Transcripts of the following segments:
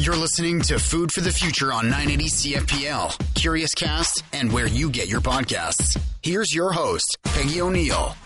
You're listening to Food for the Future on 980 CFPL, Curious Cast, and where you get your podcasts. Here's your host, Peggy O'Neill.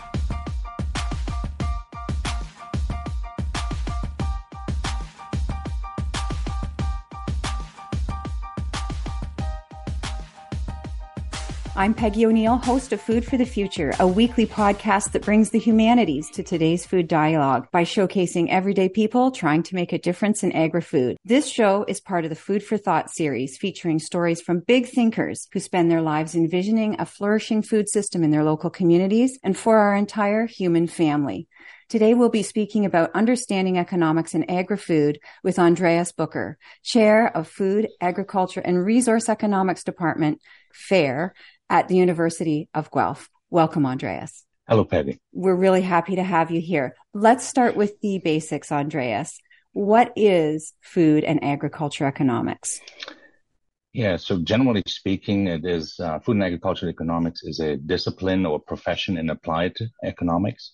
I'm Peggy O'Neill, host of Food for the Future, a weekly podcast that brings the humanities to today's food dialogue by showcasing everyday people trying to make a difference in agri-food. This show is part of the Food for Thought series featuring stories from big thinkers who spend their lives envisioning a flourishing food system in their local communities and for our entire human family. Today we'll be speaking about understanding economics in agri-food with Andreas Boecker, Chair of Food, Agriculture and Resource Economics Department, FARE, at the University of Guelph. Welcome, Andreas. Hello, Peggy. We're really happy to have you here. Let's start with the basics, Andreas. What is food and agriculture economics? Yeah, so generally speaking, it is uh, food and agricultural economics is a discipline or profession in applied economics.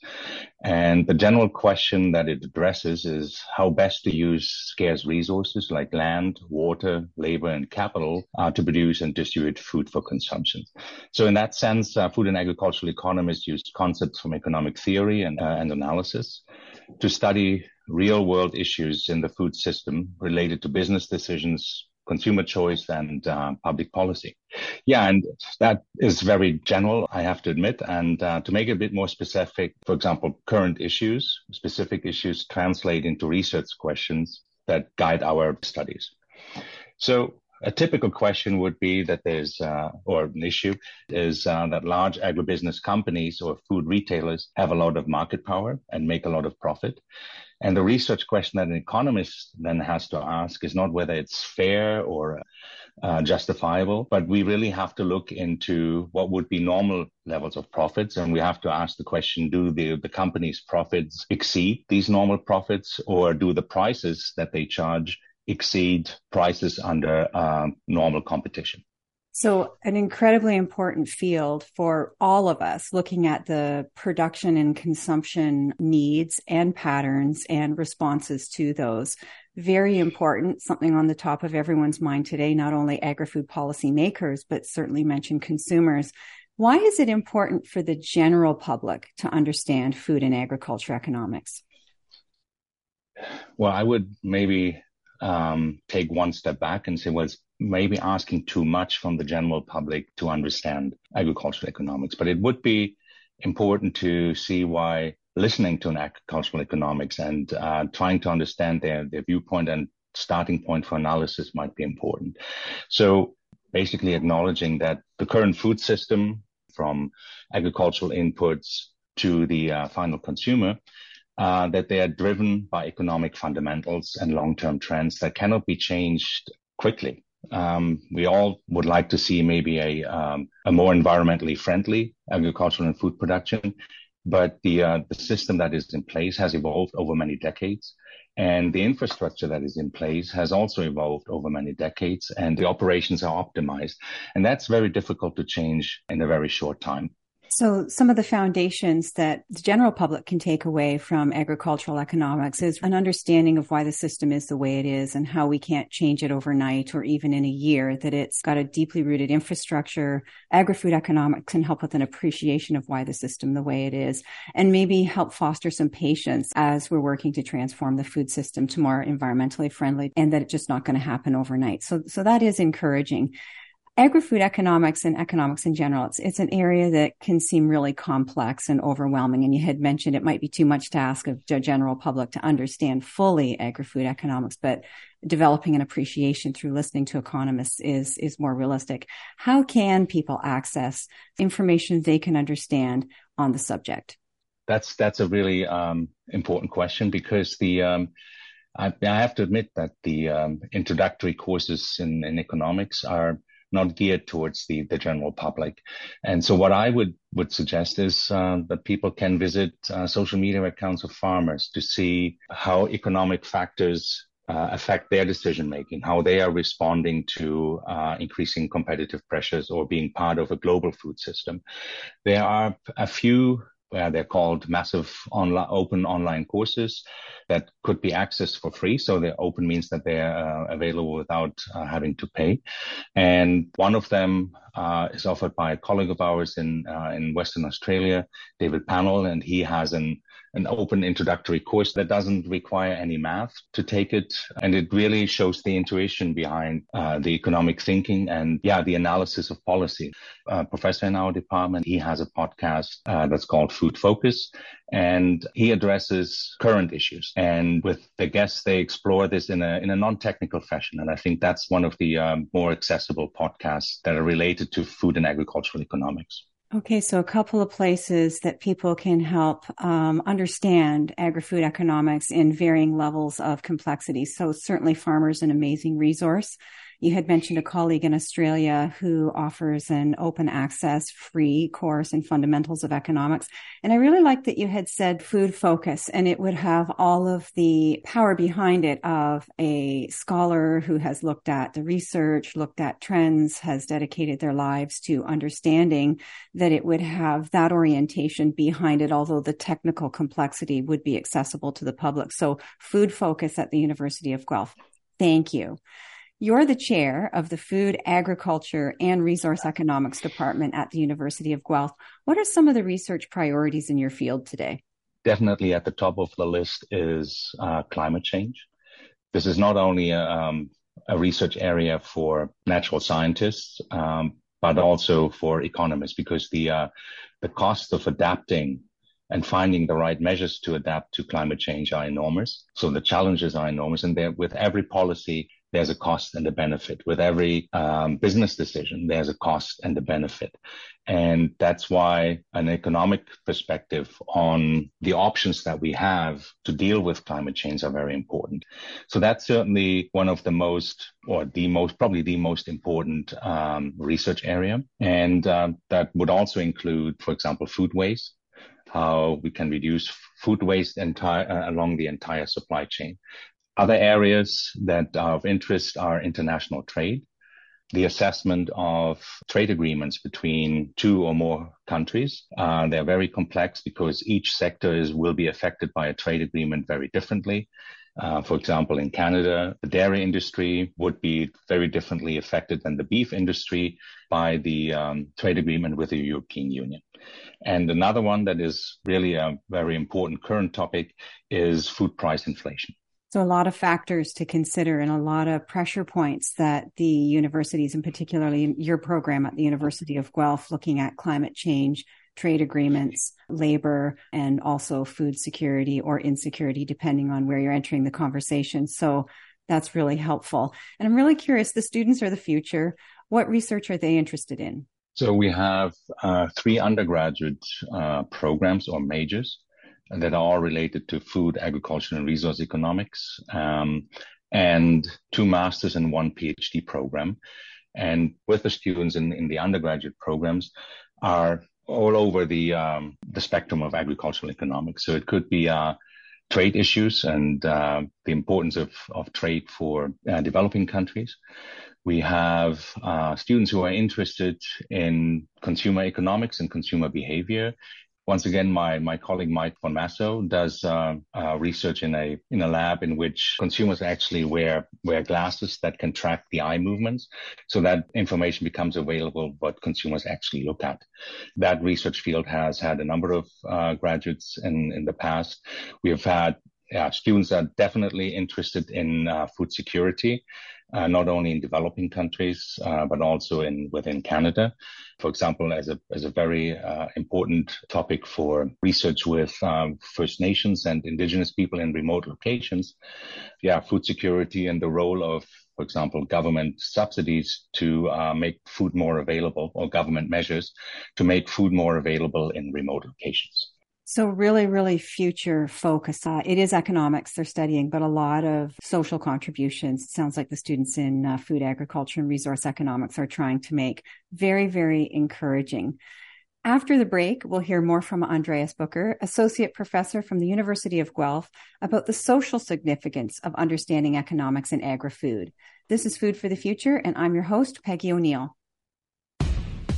And the general question that it addresses is how best to use scarce resources like land, water, labor, and capital uh, to produce and distribute food for consumption. So in that sense, uh, food and agricultural economists use concepts from economic theory and, uh, and analysis to study real world issues in the food system related to business decisions, consumer choice and uh, public policy. Yeah, and that is very general, I have to admit. And uh, to make it a bit more specific, for example, current issues, specific issues translate into research questions that guide our studies. So a typical question would be that there's, uh, or an issue is uh, that large agribusiness companies or food retailers have a lot of market power and make a lot of profit. And the research question that an economist then has to ask is not whether it's fair or uh, justifiable, but we really have to look into what would be normal levels of profits. And we have to ask the question, do the, the company's profits exceed these normal profits or do the prices that they charge exceed prices under uh, normal competition? So, an incredibly important field for all of us looking at the production and consumption needs and patterns and responses to those. Very important, something on the top of everyone's mind today, not only agri food policy makers, but certainly mentioned consumers. Why is it important for the general public to understand food and agriculture economics? Well, I would maybe um, take one step back and say, well, it's maybe asking too much from the general public to understand agricultural economics, but it would be important to see why listening to an agricultural economics and uh, trying to understand their, their viewpoint and starting point for analysis might be important. So basically acknowledging that the current food system from agricultural inputs to the uh, final consumer uh, that they are driven by economic fundamentals and long-term trends that cannot be changed quickly. Um, we all would like to see maybe a, um, a more environmentally friendly agricultural and food production, but the uh, the system that is in place has evolved over many decades, and the infrastructure that is in place has also evolved over many decades, and the operations are optimized, and that's very difficult to change in a very short time. So, some of the foundations that the general public can take away from agricultural economics is an understanding of why the system is the way it is and how we can't change it overnight or even in a year, that it's got a deeply rooted infrastructure. Agri food economics can help with an appreciation of why the system the way it is and maybe help foster some patience as we're working to transform the food system to more environmentally friendly and that it's just not going to happen overnight. So, so that is encouraging agri-food economics and economics in general, it's, it's an area that can seem really complex and overwhelming. And you had mentioned it might be too much to ask of the general public to understand fully agri-food economics, but developing an appreciation through listening to economists is, is more realistic. How can people access information they can understand on the subject? That's, that's a really, um, important question because the, um, I, I, have to admit that the um, introductory courses in, in economics are not geared towards the, the general public. And so what I would, would suggest is uh, that people can visit uh, social media accounts of farmers to see how economic factors uh, affect their decision making, how they are responding to uh, increasing competitive pressures or being part of a global food system. There are a few where they're called massive online, open online courses that could be accessed for free. So they're open means that they're uh, available without uh, having to pay. And one of them uh, is offered by a colleague of ours in uh, in Western Australia, David Pannell, and he has an an open introductory course that doesn't require any math to take it. And it really shows the intuition behind uh, the economic thinking and, yeah, the analysis of policy. Uh, professor in our department, he has a podcast uh, that's called Food Focus and he addresses current issues. And with the guests, they explore this in a in a non-technical fashion. And I think that's one of the um, more accessible podcasts that are related to food and agricultural economics. Okay, so a couple of places that people can help um, understand agri-food economics in varying levels of complexity. So certainly farmers an amazing resource. You had mentioned a colleague in Australia who offers an open access free course in fundamentals of economics. And I really like that you had said food focus and it would have all of the power behind it of a scholar who has looked at the research, looked at trends, has dedicated their lives to understanding that it would have that orientation behind it, although the technical complexity would be accessible to the public. So food focus at the University of Guelph. Thank you. You're the chair of the Food, Agriculture, and Resource Economics Department at the University of Guelph. What are some of the research priorities in your field today? Definitely at the top of the list is uh, climate change. This is not only a, um, a research area for natural scientists, um, but also for economists, because the uh, the cost of adapting and finding the right measures to adapt to climate change are enormous. So the challenges are enormous, and with every policy there's a cost and a benefit. With every um, business decision, there's a cost and a benefit. And that's why an economic perspective on the options that we have to deal with climate change are very important. So that's certainly one of the most, or the most, probably the most important um, research area. And um, that would also include, for example, food waste how we can reduce food waste entire, uh, along the entire supply chain. Other areas that are of interest are international trade, the assessment of trade agreements between two or more countries. Uh, they're very complex because each sector is, will be affected by a trade agreement very differently. Uh, for example, in Canada, the dairy industry would be very differently affected than the beef industry by the um, trade agreement with the European Union. And another one that is really a very important current topic is food price inflation. So a lot of factors to consider and a lot of pressure points that the universities and particularly your program at the University of Guelph looking at climate change, trade agreements, labor, and also food security or insecurity, depending on where you're entering the conversation. So that's really helpful. And I'm really curious, the students are the future. What research are they interested in? So we have uh, three undergraduate uh, programs or majors that are related to food, agriculture, and resource economics, um, and two masters and one PhD program. And with the students in, in the undergraduate programs are all over the um, the spectrum of agricultural economics. So it could be uh, trade issues and uh, the importance of, of trade for uh, developing countries. We have uh, students who are interested in consumer economics and consumer behavior once again, my, my colleague Mike von Massow does uh, uh, research in a in a lab in which consumers actually wear wear glasses that can track the eye movements, so that information becomes available what consumers actually look at. That research field has had a number of uh, graduates in in the past. We have had yeah, students are definitely interested in uh, food security uh, not only in developing countries, uh, but also in within Canada. For example, as a as a very uh, important topic for research with um, First Nations and Indigenous people in remote locations, yeah, food security and the role of for example, government subsidies to uh, make food more available or government measures to make food more available in remote locations. So really, really future focus. Uh, it is economics they're studying, but a lot of social contributions. It sounds like the students in uh, food agriculture and resource economics are trying to make very, very encouraging. After the break, we'll hear more from Andreas Boecker, associate professor from the University of Guelph, about the social significance of understanding economics in agri-food. This is Food for the Future, and I'm your host, Peggy O'Neill.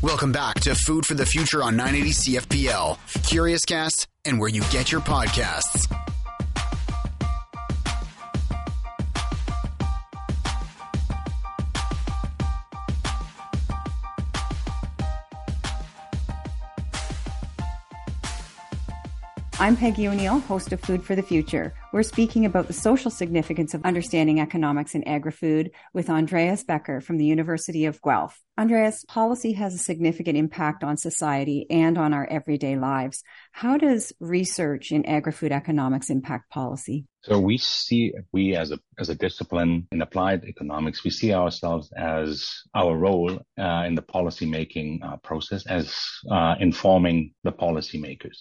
Welcome back to Food for the Future on 980 CFPL, Curious Cast, and where you get your podcasts. I'm Peggy O'Neill, host of Food for the Future. We're speaking about the social significance of understanding economics in agri-food with Andreas Boecker from the University of Guelph. Andreas, policy has a significant impact on society and on our everyday lives. How does research in agri-food economics impact policy? So we see, we as a, as a discipline in applied economics, we see ourselves as our role uh, in the policy making uh, process as uh, informing the policymakers.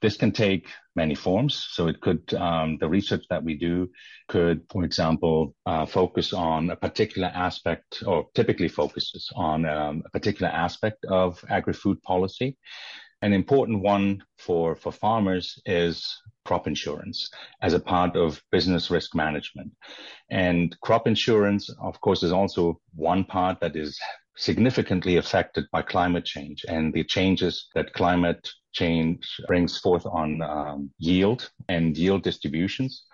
This can take many forms. So it could, um, the research that we do could, for example, uh, focus on a particular aspect or typically focuses on um, a particular aspect of agri-food policy. An important one for, for farmers is crop insurance as a part of business risk management. And crop insurance, of course, is also one part that is significantly affected by climate change and the changes that climate change brings forth on um, yield and yield distributions.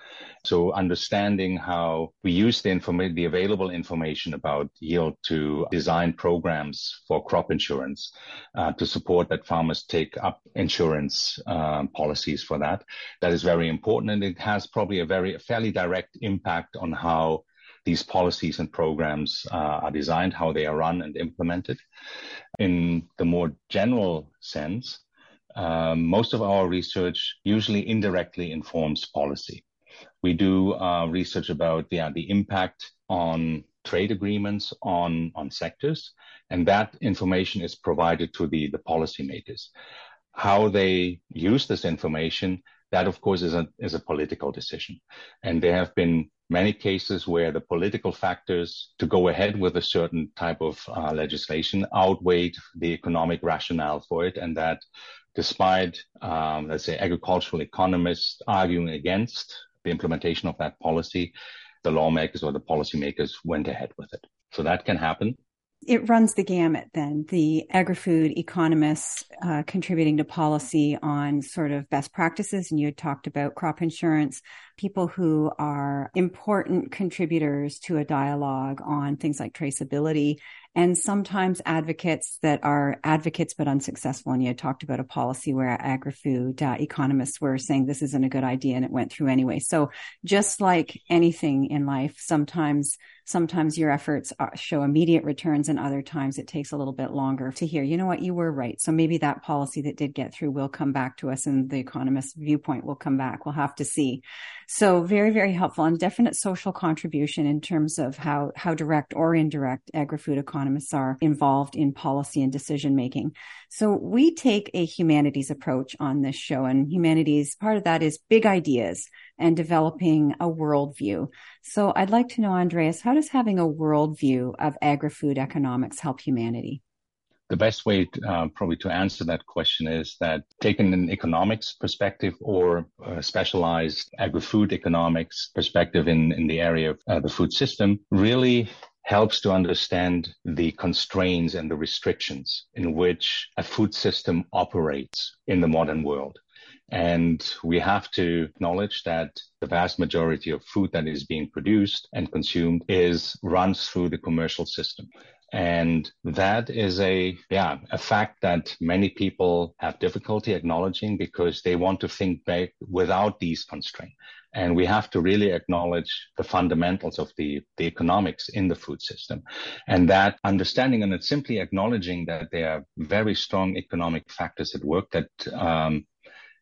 So understanding how we use the information, the available information about yield to design programs for crop insurance uh, to support that farmers take up insurance um, policies for that. That is very important, and it has probably a very a fairly direct impact on how these policies and programs uh, are designed, how they are run and implemented. In the more general sense, um, most of our research usually indirectly informs policy. We do uh, research about the, the impact on trade agreements on, on sectors, and that information is provided to the, the policymakers. How they use this information, that of course is a, is a political decision. And there have been many cases where the political factors to go ahead with a certain type of uh, legislation outweighed the economic rationale for it, and that despite, um, let's say, agricultural economists arguing against the implementation of that policy, the lawmakers or the policymakers went ahead with it. So that can happen it runs the gamut then the agri-food economists uh, contributing to policy on sort of best practices and you had talked about crop insurance people who are important contributors to a dialogue on things like traceability and sometimes advocates that are advocates but unsuccessful. And you had talked about a policy where agri-food uh, economists were saying this isn't a good idea and it went through anyway. So just like anything in life, sometimes sometimes your efforts uh, show immediate returns and other times it takes a little bit longer to hear, you know what, you were right. So maybe that policy that did get through will come back to us and the economist's viewpoint will come back. We'll have to see. So very, very helpful and definite social contribution in terms of how, how direct or indirect agri-food economists are involved in policy and decision making. So we take a humanities approach on this show and humanities, part of that is big ideas and developing a worldview. So I'd like to know, Andreas, how does having a worldview of agri-food economics help humanity? The best way uh, probably to answer that question is that taking an economics perspective or a specialized agri-food economics perspective in, in the area of uh, the food system really helps to understand the constraints and the restrictions in which a food system operates in the modern world. And we have to acknowledge that the vast majority of food that is being produced and consumed is runs through the commercial system. And that is a, yeah, a fact that many people have difficulty acknowledging because they want to think back without these constraints. And we have to really acknowledge the fundamentals of the, the economics in the food system. And that understanding and it's simply acknowledging that there are very strong economic factors at work that um,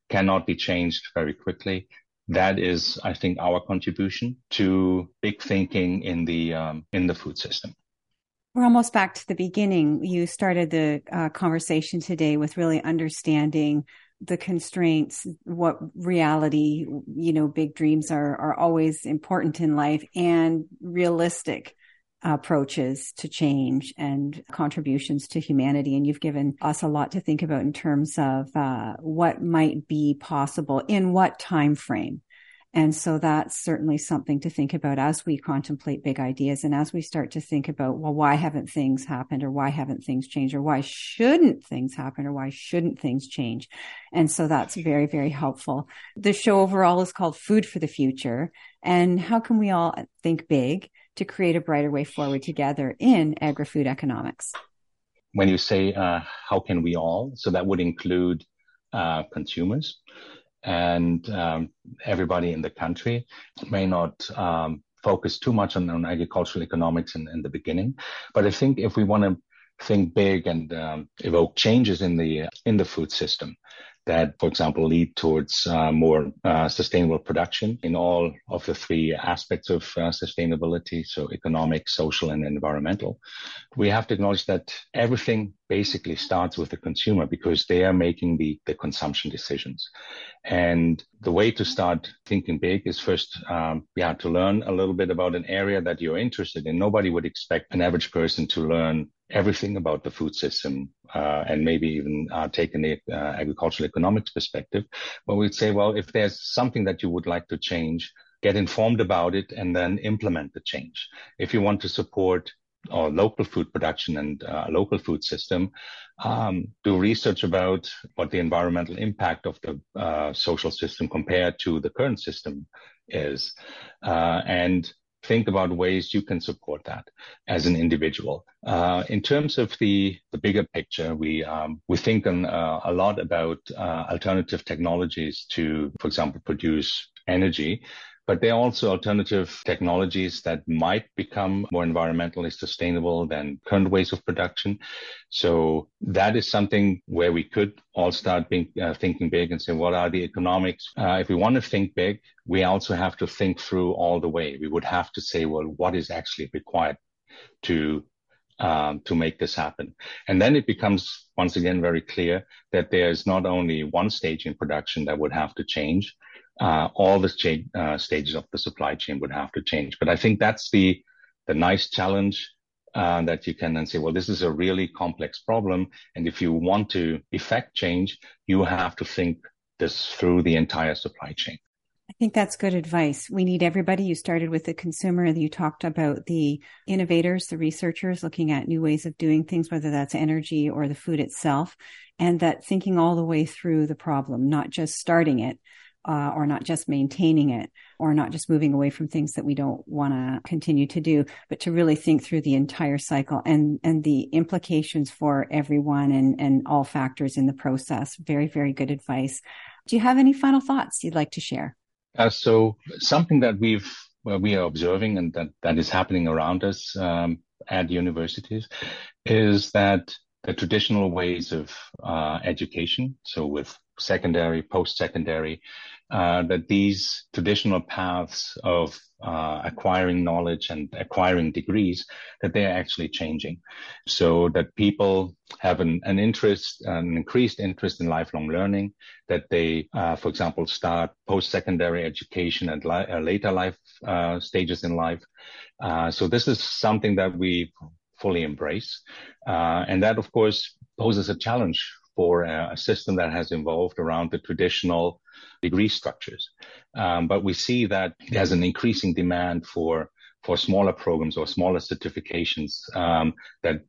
cannot be changed very quickly. That is, I think, our contribution to big thinking in the um, in the food system. We're almost back to the beginning. You started the uh, conversation today with really understanding the constraints, what reality, you know, big dreams are, are always important in life and realistic approaches to change and contributions to humanity. And you've given us a lot to think about in terms of uh, what might be possible in what time frame And so that's certainly something to think about as we contemplate big ideas and as we start to think about, well, why haven't things happened or why haven't things changed or why shouldn't things happen or why shouldn't things change? And so that's very, very helpful. The show overall is called Food for the Future. And how can we all think big to create a brighter way forward together in agri-food economics? When you say, uh, how can we all? So that would include uh, consumers and um, everybody in the country may not um, focus too much on, on agricultural economics in, in, the beginning. But I think if we want to think big and um, evoke changes in the in the food system, that, for example, lead towards uh, more uh, sustainable production in all of the three aspects of uh, sustainability, so economic, social, and environmental. We have to acknowledge that everything basically starts with the consumer because they are making the, the consumption decisions. And the way to start thinking big is first, um, yeah, to learn a little bit about an area that you're interested in. Nobody would expect an average person to learn everything about the food system uh, and maybe even uh, take an uh, agricultural economics perspective. But we'd say, well, if there's something that you would like to change, get informed about it and then implement the change. If you want to support or local food production and uh, local food system, um, do research about what the environmental impact of the uh, social system compared to the current system is, uh, and think about ways you can support that as an individual. Uh, in terms of the, the bigger picture, we um, we think on, uh, a lot about uh, alternative technologies to, for example, produce energy but there are also alternative technologies that might become more environmentally sustainable than current ways of production. So that is something where we could all start being, uh, thinking big and say, what are the economics? Uh, if we want to think big, we also have to think through all the way. We would have to say, well, what is actually required to um, to make this happen. And then it becomes once again very clear that there's not only one stage in production that would have to change, uh, all the uh, stages of the supply chain would have to change. But I think that's the the nice challenge uh, that you can then say, well, this is a really complex problem, and if you want to effect change, you have to think this through the entire supply chain. I think that's good advice. We need everybody. You started with the consumer. You talked about the innovators, the researchers looking at new ways of doing things, whether that's energy or the food itself, and that thinking all the way through the problem, not just starting it, uh, or not just maintaining it or not just moving away from things that we don't want to continue to do, but to really think through the entire cycle and, and the implications for everyone and, and all factors in the process. Very, very good advice. Do you have any final thoughts you'd like to share? Uh, so something that we've well, we are observing and that, that is happening around us um, at universities is that the traditional ways of uh, education, so with secondary, post-secondary, uh, that these traditional paths of uh, acquiring knowledge and acquiring degrees that they are actually changing. So that people have an, an interest an increased interest in lifelong learning that they uh, for example start post-secondary education at li- uh, later life uh, stages in life. So this is something that we fully embrace. And that of course poses a challenge for a, system that has evolved around the traditional degree structures. Um, but we see that there's an increasing demand for for smaller programs or smaller certifications um, that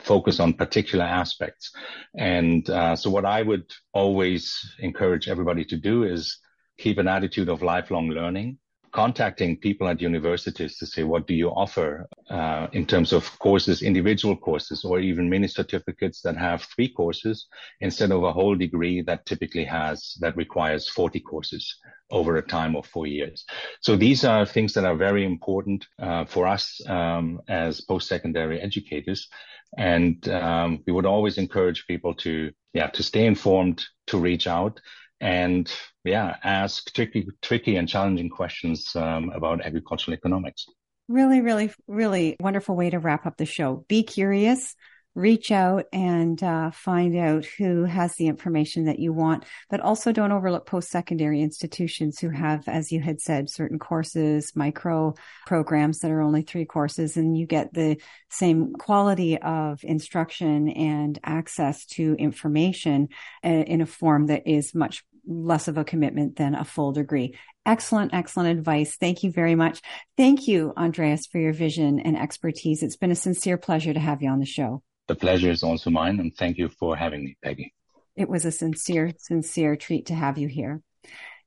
focus on particular aspects. And uh, so, what I would always encourage everybody to do is keep an attitude of lifelong learning contacting people at universities to say, what do you offer uh, in terms of courses, individual courses, or even mini certificates that have three courses instead of a whole degree that typically has, that requires 40 courses over a time of four years. So these are things that are very important uh, for us um, as post-secondary educators. And um, we would always encourage people to, yeah, to stay informed, to reach out and yeah, ask tricky, tricky and challenging questions um, about agricultural economics. Really, really, really wonderful way to wrap up the show. Be curious, reach out and uh, find out who has the information that you want, but also don't overlook post-secondary institutions who have, as you had said, certain courses, micro programs that are only three courses, and you get the same quality of instruction and access to information uh, in a form that is much less of a commitment than a full degree. Excellent, excellent advice. Thank you very much. Thank you, Andreas, for your vision and expertise. It's been a sincere pleasure to have you on the show. The pleasure is also mine, and thank you for having me, Peggy. It was a sincere, sincere treat to have you here.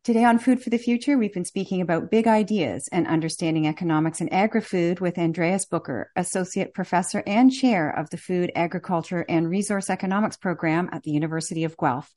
Today on Food for the Future, we've been speaking about big ideas and understanding economics and agri-food with Andreas Boecker, Associate Professor and Chair of the Food, Agriculture, and Resource Economics Program at the University of Guelph.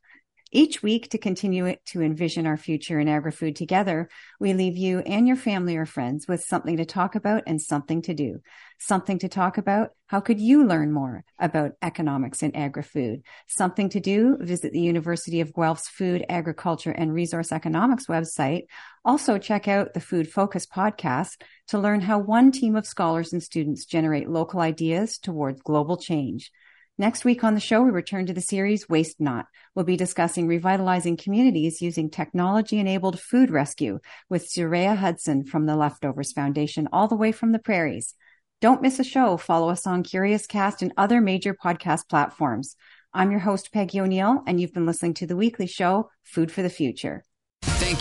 Each week, to continue to envision our future in agri-food together, we leave you and your family or friends with something to talk about and something to do. Something to talk about. How could you learn more about economics in agri-food? Something to do. Visit the University of Guelph's Food, Agriculture, and Resource Economics website. Also check out the Food Focus podcast to learn how one team of scholars and students generate local ideas towards global change. Next week on the show, we return to the series Waste Not. We'll be discussing revitalizing communities using technology enabled food rescue with Zureya Hudson from the Leftovers Foundation, all the way from the prairies. Don't miss a show. Follow us on Curious Cast and other major podcast platforms. I'm your host, Peggy O'Neill, and you've been listening to the weekly show, Food for the Future.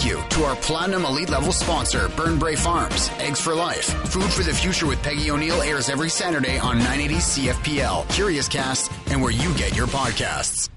You to our Platinum Elite Level sponsor, Burn Burnbrae Farms. Eggs for Life. Food for the Future with Peggy O'Neill airs every Saturday on 980 CFPL, Curious Cast, and where you get your podcasts.